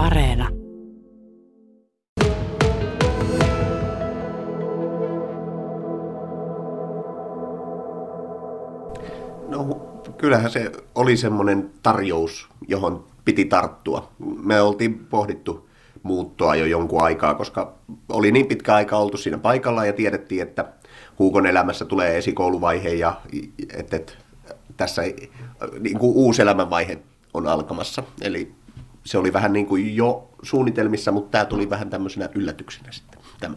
Areena. No kyllähän se oli semmoinen tarjous, johon piti tarttua. Me oltiin pohdittu muuttoa jo jonkun aikaa, koska oli niin pitkä aika oltu siinä paikalla ja tiedettiin, että Huukon elämässä tulee esikouluvaihe ja että, että tässä niin kuin uusi elämänvaihe on alkamassa. Eli se oli vähän niin kuin jo suunnitelmissa, mutta tämä tuli vähän tämmöisenä yllätyksenä sitten. Tämä.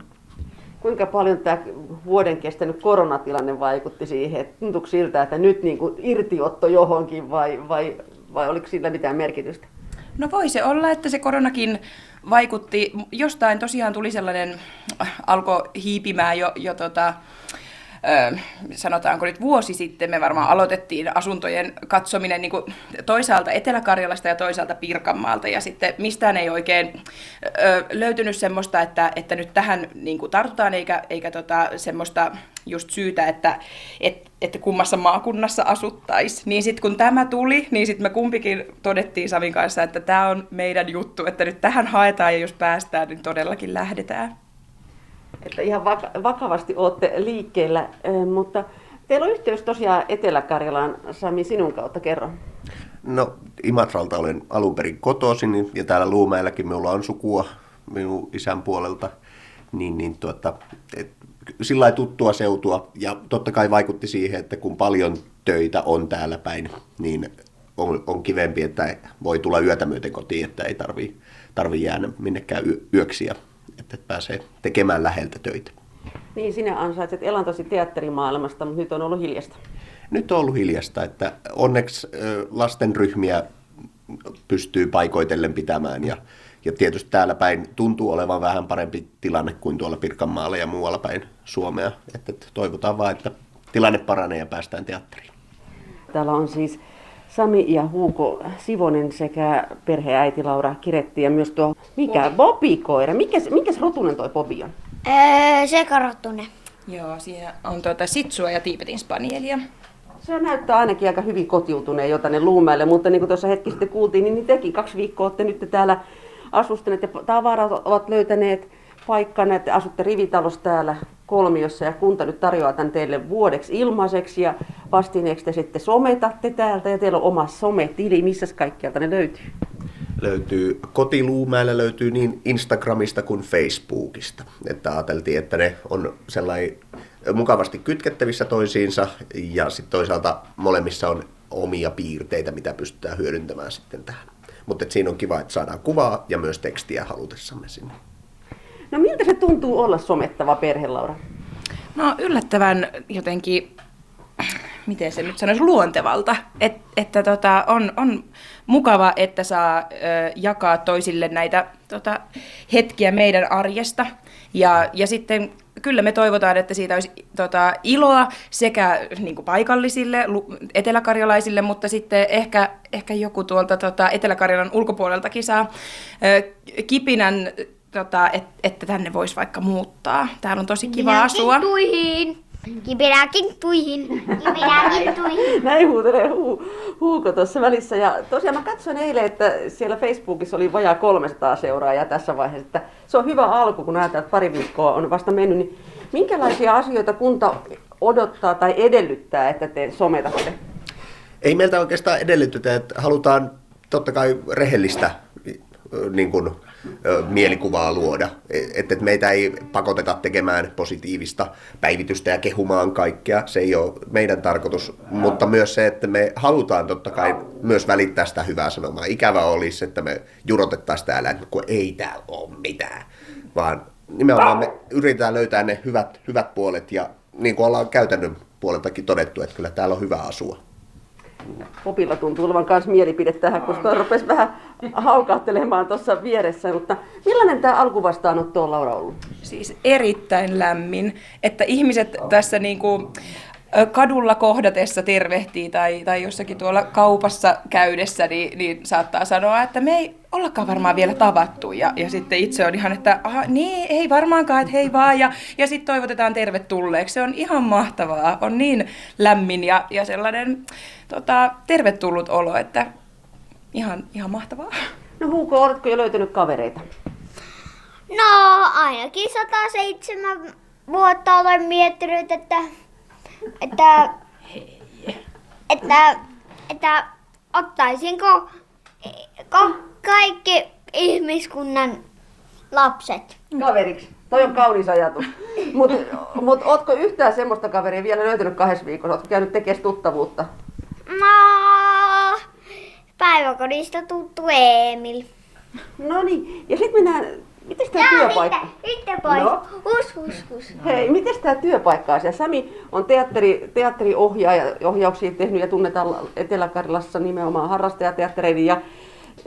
Kuinka paljon tämä vuoden kestänyt koronatilanne vaikutti siihen? Että tuntuuko siltä, että nyt niin kuin irtiotto johonkin vai, vai, vai oliko sillä mitään merkitystä? No voi se olla, että se koronakin vaikutti. Jostain tosiaan tuli sellainen, alkoi hiipimään jo, jo tota, sanotaanko nyt vuosi sitten me varmaan aloitettiin asuntojen katsominen niin kuin toisaalta Etelä-Karjalasta ja toisaalta Pirkanmaalta ja sitten mistään ei oikein löytynyt semmoista, että, että nyt tähän niin kuin tartutaan eikä, eikä tota, semmoista just syytä, että, että, että kummassa maakunnassa asuttaisiin. Niin sitten kun tämä tuli, niin sitten me kumpikin todettiin Savin kanssa, että tämä on meidän juttu, että nyt tähän haetaan ja jos päästään, niin todellakin lähdetään että ihan vakavasti olette liikkeellä, mutta teillä on yhteys tosiaan Etelä-Karjalaan. Sami, sinun kautta kerro. No Imatralta olen alun perin kotoisin ja täällä Luumäelläkin minulla on sukua minun isän puolelta. Niin, niin tuota, et, sillä tuttua seutua ja totta kai vaikutti siihen, että kun paljon töitä on täällä päin, niin on, on kivempi, että voi tulla yötä myöten kotiin, että ei tarvi, tarvi jäädä minnekään yöksi ja että pääsee tekemään läheltä töitä. Niin, sinä ansaitset elantosi teatterimaailmasta, mutta nyt on ollut hiljasta. Nyt on ollut hiljasta, että onneksi lastenryhmiä pystyy paikoitellen pitämään ja, ja tietysti täällä päin tuntuu olevan vähän parempi tilanne kuin tuolla Pirkanmaalla ja muualla päin Suomea. Että toivotaan vaan, että tilanne paranee ja päästään teatteriin. Täällä on siis Sami ja Huuko Sivonen sekä perheäiti Laura Kiretti ja myös tuo, mikä, Bobi-koira. Mikäs, mikäs rotunen toi Bobi on? Öö, sekarottunen. Joo, siinä on tuota sitsua ja tiipetin spanielia. Se näyttää ainakin aika hyvin kotiutuneen jo tänne Luumäelle, mutta niin kuin tuossa hetki sitten kuultiin, niin tekin kaksi viikkoa olette nyt täällä asustaneet ja tavarat ovat löytäneet paikkaa, että asutte rivitalossa täällä kolmiossa ja kunta nyt tarjoaa tämän teille vuodeksi ilmaiseksi ja vastineeksi te sitten sometatte täältä ja teillä on oma sometili, missä kaikkialta ne löytyy? Löytyy kotiluumäellä, löytyy niin Instagramista kuin Facebookista. Että ajateltiin, että ne on sellainen mukavasti kytkettävissä toisiinsa ja sitten toisaalta molemmissa on omia piirteitä, mitä pystytään hyödyntämään sitten tähän. Mutta siinä on kiva, että saadaan kuvaa ja myös tekstiä halutessamme sinne. No miltä se tuntuu olla somettava perhe, Laura? No yllättävän jotenkin, miten se nyt sanoisi, luontevalta. Et, että tota, on, on mukava, että saa ö, jakaa toisille näitä tota, hetkiä meidän arjesta. Ja, ja sitten kyllä me toivotaan, että siitä olisi tota, iloa sekä niin kuin paikallisille, eteläkarjalaisille, mutta sitten ehkä, ehkä joku tuolta tota, Etelä-Karjalan ulkopuoleltakin saa ö, kipinän tota, et, että tänne voisi vaikka muuttaa. Täällä on tosi kiva Minä asua. Tuihin. Kipinäkin tuihin. Kipinäkin tuihin. Näin huutelee huu, Huuko tuossa välissä. Ja tosiaan mä katsoin eilen, että siellä Facebookissa oli vajaa 300 seuraajaa tässä vaiheessa. Että se on hyvä alku, kun ajatellaan, että pari viikkoa on vasta mennyt. Niin minkälaisia asioita kunta odottaa tai edellyttää, että te sometatte? Ei meiltä oikeastaan edellytetä, että halutaan totta kai rehellistä niin kuin, mielikuvaa luoda. Että et meitä ei pakoteta tekemään positiivista päivitystä ja kehumaan kaikkea. Se ei ole meidän tarkoitus, mutta myös se, että me halutaan totta kai myös välittää sitä hyvää sanomaa. Ikävä olisi, että me jurotettaisiin täällä, että kun ei täällä ole mitään, vaan nimenomaan me yritetään löytää ne hyvät, hyvät puolet ja niin kuin ollaan käytännön puoleltakin todettu, että kyllä täällä on hyvä asua. Popilla tuntuu olevan myös mielipide tähän, sitä rupesi vähän haukahtelemaan tuossa vieressä. Mutta millainen tämä alkuvastaanotto on Laura ollut? Siis erittäin lämmin, että ihmiset tässä niin kuin kadulla kohdatessa tervehtii tai, tai jossakin tuolla kaupassa käydessä, niin, niin saattaa sanoa, että me ei ollakaan varmaan vielä tavattu. Ja, ja sitten itse on ihan, että aha, niin, ei varmaankaan, että hei vaan. Ja, ja sitten toivotetaan tervetulleeksi. Se on ihan mahtavaa. On niin lämmin ja, ja sellainen tota, tervetullut olo, että ihan, ihan mahtavaa. No Huuko, oletko jo löytänyt kavereita? No, ainakin 107 vuotta olen miettinyt, että, että, että, että ottaisinko ko, kaikki ihmiskunnan lapset. Kaveriksi. Toi on kaunis ajatus. Mutta mut, ootko yhtään semmoista kaveria vielä löytänyt kahdessa viikossa? Ootko käynyt tekemään tuttavuutta? No, päiväkodista tuttu Emil. No niin, ja sitten mennään, miten tämä työpaikka? Sitten pois. No. Hus, hus, hus. Hei, miten tämä työpaikka asia? Sami on teatteri, teatteriohjaaja, ohjauksia tehnyt ja tunnetaan Etelä-Karjalassa nimenomaan harrastajateattereiden ja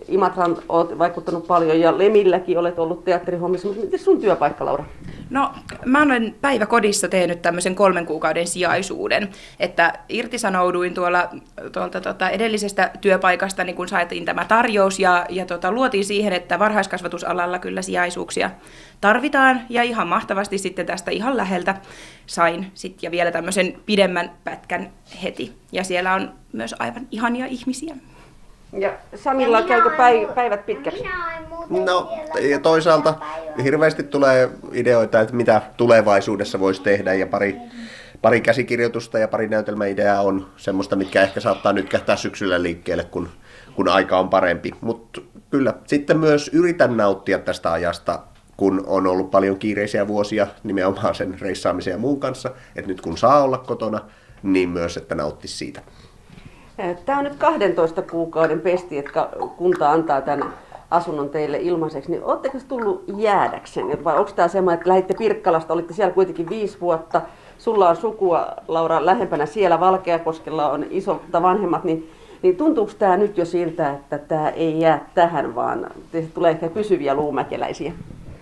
Imatran olet vaikuttanut paljon ja Lemilläkin olet ollut teatterihommissa, mutta miten sun työpaikka, Laura? No, mä olen päiväkodissa tehnyt tämmöisen kolmen kuukauden sijaisuuden, että irtisanouduin tuolla tuolta tota edellisestä työpaikasta, niin kun saatiin tämä tarjous ja, ja tota, luotiin siihen, että varhaiskasvatusalalla kyllä sijaisuuksia tarvitaan ja ihan mahtavasti sitten tästä ihan läheltä sain sit, ja vielä tämmöisen pidemmän pätkän heti. Ja siellä on myös aivan ihania ihmisiä. Ja Samilla käykö päi- päivät pitkäksi? Minä en muuten No ja toisaalta hirveästi tulee ideoita, että mitä tulevaisuudessa voisi tehdä ja pari, pari käsikirjoitusta ja pari näytelmäideaa on semmoista, mitkä ehkä saattaa nyt kähtää syksyllä liikkeelle, kun, kun aika on parempi. Mutta kyllä, sitten myös yritän nauttia tästä ajasta, kun on ollut paljon kiireisiä vuosia nimenomaan sen reissaamisen ja muun kanssa, että nyt kun saa olla kotona, niin myös, että nauttisi siitä. Tämä on nyt 12 kuukauden pesti, että kunta antaa tämän asunnon teille ilmaiseksi, niin oletteko tullut jäädäkseen? Vai onko tämä semmoinen, että lähditte Pirkkalasta, olitte siellä kuitenkin viisi vuotta, sulla on sukua, Laura, lähempänä siellä, Valkeakoskella on isolta vanhemmat, niin, niin tuntuuko tämä nyt jo siltä, että tämä ei jää tähän, vaan tulee ehkä pysyviä luumäkeläisiä?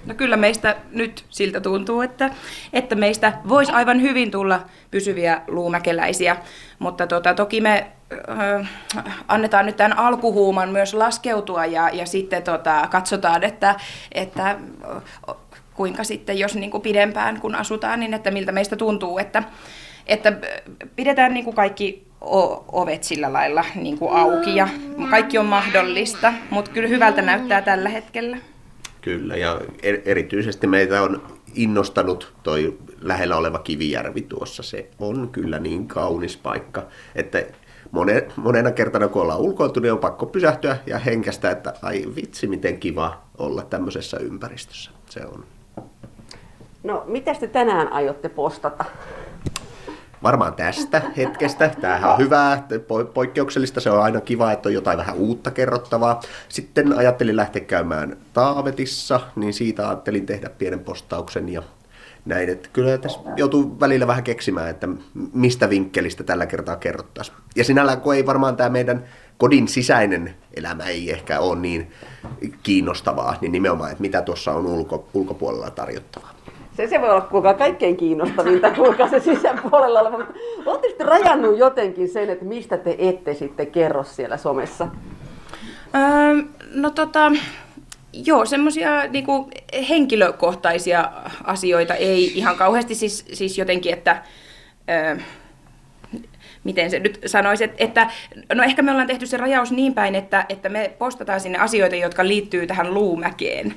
No kyllä meistä nyt siltä tuntuu, että, että meistä voisi aivan hyvin tulla pysyviä luumäkeläisiä, mutta tota, toki me äh, annetaan nyt tämän alkuhuuman myös laskeutua ja, ja sitten tota, katsotaan, että, että äh, kuinka sitten, jos niin kuin pidempään kun asutaan, niin että miltä meistä tuntuu, että, että pidetään niin kuin kaikki ovet sillä lailla niin kuin auki ja kaikki on mahdollista, mutta kyllä hyvältä näyttää tällä hetkellä. Kyllä, ja er- erityisesti meitä on innostanut toi lähellä oleva Kivijärvi tuossa. Se on kyllä niin kaunis paikka, että monen, monena kertana kun ollaan ulkoiltu, niin on pakko pysähtyä ja henkästä, että ai vitsi, miten kiva olla tämmöisessä ympäristössä. Se on No, mitä te tänään aiotte postata? Varmaan tästä hetkestä. Tämähän on hyvää, po- poikkeuksellista. Se on aina kiva, että on jotain vähän uutta kerrottavaa. Sitten ajattelin lähteä käymään Taavetissa, niin siitä ajattelin tehdä pienen postauksen ja näin. Että kyllä tässä joutuu välillä vähän keksimään, että mistä vinkkelistä tällä kertaa kerrottaisiin. Ja sinällään, kun ei varmaan tämä meidän kodin sisäinen elämä ei ehkä ole niin kiinnostavaa, niin nimenomaan, että mitä tuossa on ulko, ulkopuolella tarjottavaa. Se, se voi olla kuinka kaikkein kiinnostavinta, kuinka se sisäpuolella oleva. Mutta Olette sitten rajannut jotenkin sen, että mistä te ette sitten kerro siellä somessa? Öö, no tota, joo, semmoisia niinku, henkilökohtaisia asioita ei ihan kauheasti, siis, siis jotenkin, että... Öö, miten se nyt sanoisi, että, että no ehkä me ollaan tehty se rajaus niin päin, että, että me postataan sinne asioita, jotka liittyy tähän luumäkeen.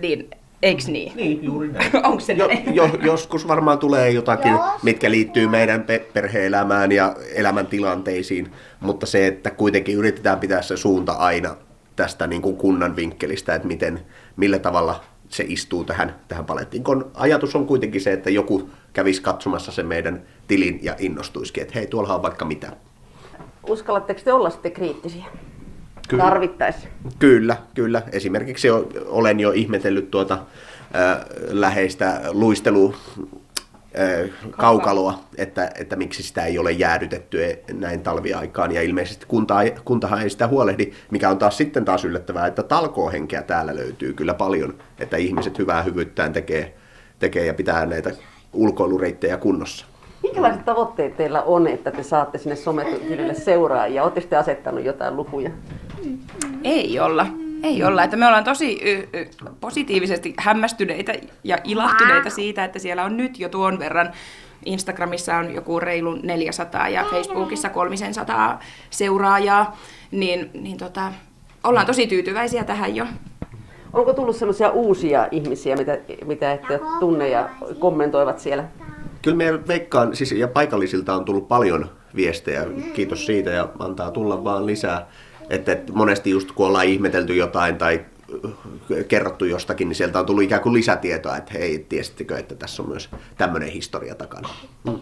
Niin, eiks niin? Niin, juuri näin. Onko se Jo, näin? jo, joskus varmaan tulee jotakin, Jos. mitkä liittyy meidän pe- perhe-elämään ja elämäntilanteisiin, mutta se, että kuitenkin yritetään pitää se suunta aina tästä niin kuin kunnan vinkkelistä, että miten, millä tavalla se istuu tähän, tähän palettiin. Kun ajatus on kuitenkin se, että joku kävisi katsomassa sen meidän tilin ja innostuisikin, että hei, tuolla on vaikka mitä. Uskallatteko te olla sitten kriittisiä? Kyllä. Tarvittaessa. Kyllä, kyllä. Esimerkiksi olen jo ihmetellyt tuota äh, läheistä luistelu kaukaloa, että, että miksi sitä ei ole jäädytetty e- näin talviaikaan. Ja ilmeisesti kunta, kuntahan ei sitä huolehdi, mikä on taas sitten taas yllättävää, että talkoohenkeä täällä löytyy kyllä paljon, että ihmiset hyvää hyvyyttään tekee, tekee ja pitää näitä ulkoilureittejä kunnossa. Minkälaiset tavoitteet teillä on, että te saatte sinne sometilille seuraajia? Oletteko te asettanut jotain lukuja? Ei olla. Ei olla. Että me ollaan tosi y, y, positiivisesti hämmästyneitä ja ilahtuneita siitä, että siellä on nyt jo tuon verran. Instagramissa on joku reilu 400 ja Facebookissa 300 seuraajaa. Niin, niin tota, ollaan tosi tyytyväisiä tähän jo. Onko tullut sellaisia uusia ihmisiä, mitä, mitä ette tunne ja kommentoivat siellä? Kyllä meidän veikkaan, siis ja paikallisilta on tullut paljon viestejä, kiitos siitä ja antaa tulla vaan lisää. Että, monesti just kun ollaan ihmetelty jotain tai äh, kerrottu jostakin, niin sieltä on tullut ikään kuin lisätietoa, että hei, tiesittekö, että tässä on myös tämmöinen historia takana. Mm.